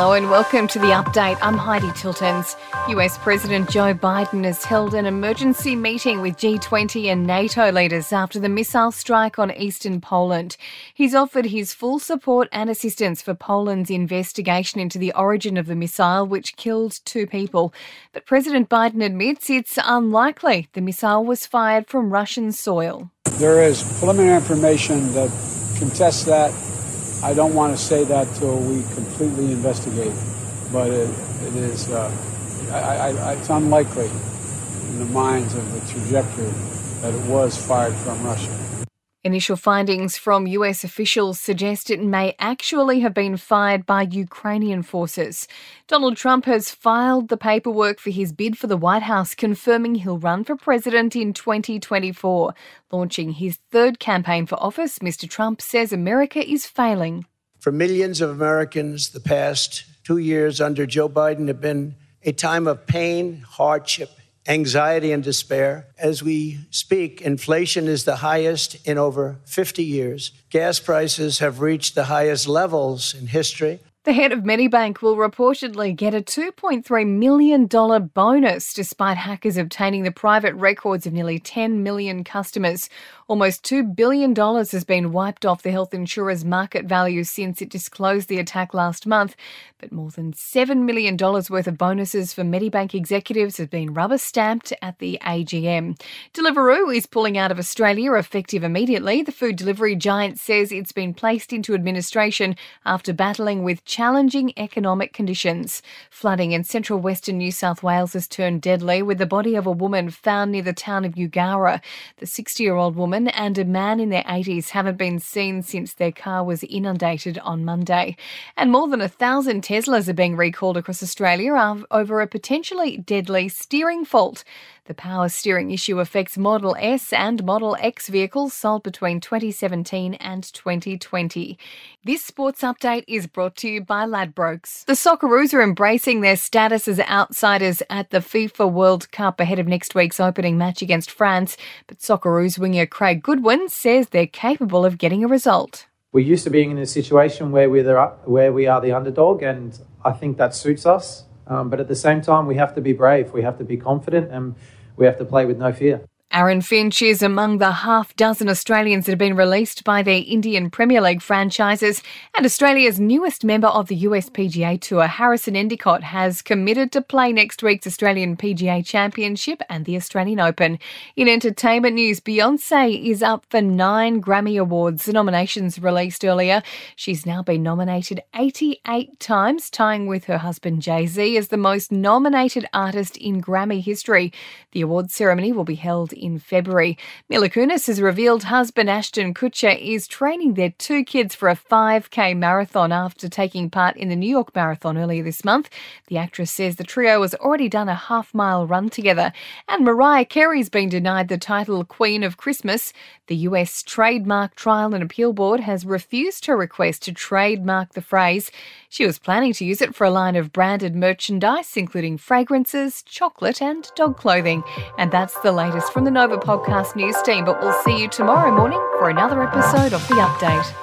Hello and welcome to the update. I'm Heidi Tiltons. US President Joe Biden has held an emergency meeting with G20 and NATO leaders after the missile strike on eastern Poland. He's offered his full support and assistance for Poland's investigation into the origin of the missile, which killed two people. But President Biden admits it's unlikely the missile was fired from Russian soil. There is preliminary information that contests that. I don't want to say that till we completely investigate, but it, it is, uh, I, I, it's unlikely in the minds of the trajectory that it was fired from Russia. Initial findings from US officials suggest it may actually have been fired by Ukrainian forces. Donald Trump has filed the paperwork for his bid for the White House, confirming he'll run for president in 2024. Launching his third campaign for office, Mr. Trump says America is failing. For millions of Americans, the past two years under Joe Biden have been a time of pain, hardship, anxiety and despair. As we speak, inflation is the highest in over 50 years. Gas prices have reached the highest levels in history. The head of Medibank will reportedly get a $2.3 million bonus despite hackers obtaining the private records of nearly 10 million customers. Almost $2 billion has been wiped off the health insurer's market value since it disclosed the attack last month. But more than $7 million worth of bonuses for Medibank executives have been rubber stamped at the AGM. Deliveroo is pulling out of Australia effective immediately. The food delivery giant says it's been placed into administration after battling with challenging economic conditions. Flooding in central western New South Wales has turned deadly with the body of a woman found near the town of Eugowra. The 60 year old woman and a man in their 80s haven't been seen since their car was inundated on Monday. And more than a thousand Teslas are being recalled across Australia over a potentially deadly steering fault. The power steering issue affects Model S and Model X vehicles sold between 2017 and 2020. This sports update is brought to you by Ladbrokes. The Socceroos are embracing their status as outsiders at the FIFA World Cup ahead of next week's opening match against France, but Socceroos winger Craig Goodwin says they're capable of getting a result we're used to being in a situation where we're the, where we are the underdog, and I think that suits us. Um, but at the same time, we have to be brave. We have to be confident, and we have to play with no fear. Aaron Finch is among the half dozen Australians that have been released by their Indian Premier League franchises. And Australia's newest member of the US PGA Tour, Harrison Endycott, has committed to play next week's Australian PGA Championship and the Australian Open. In entertainment news, Beyonce is up for nine Grammy Awards. The nominations released earlier. She's now been nominated 88 times, tying with her husband Jay Z as the most nominated artist in Grammy history. The awards ceremony will be held in February. Mila Kunis has revealed husband Ashton Kutcher is training their two kids for a 5K marathon after taking part in the New York Marathon earlier this month. The actress says the trio has already done a half mile run together. And Mariah Carey's been denied the title Queen of Christmas. The US Trademark Trial and Appeal Board has refused her request to trademark the phrase. She was planning to use it for a line of branded merchandise, including fragrances, chocolate, and dog clothing. And that's the latest from the Nova Podcast News team. But we'll see you tomorrow morning for another episode of The Update.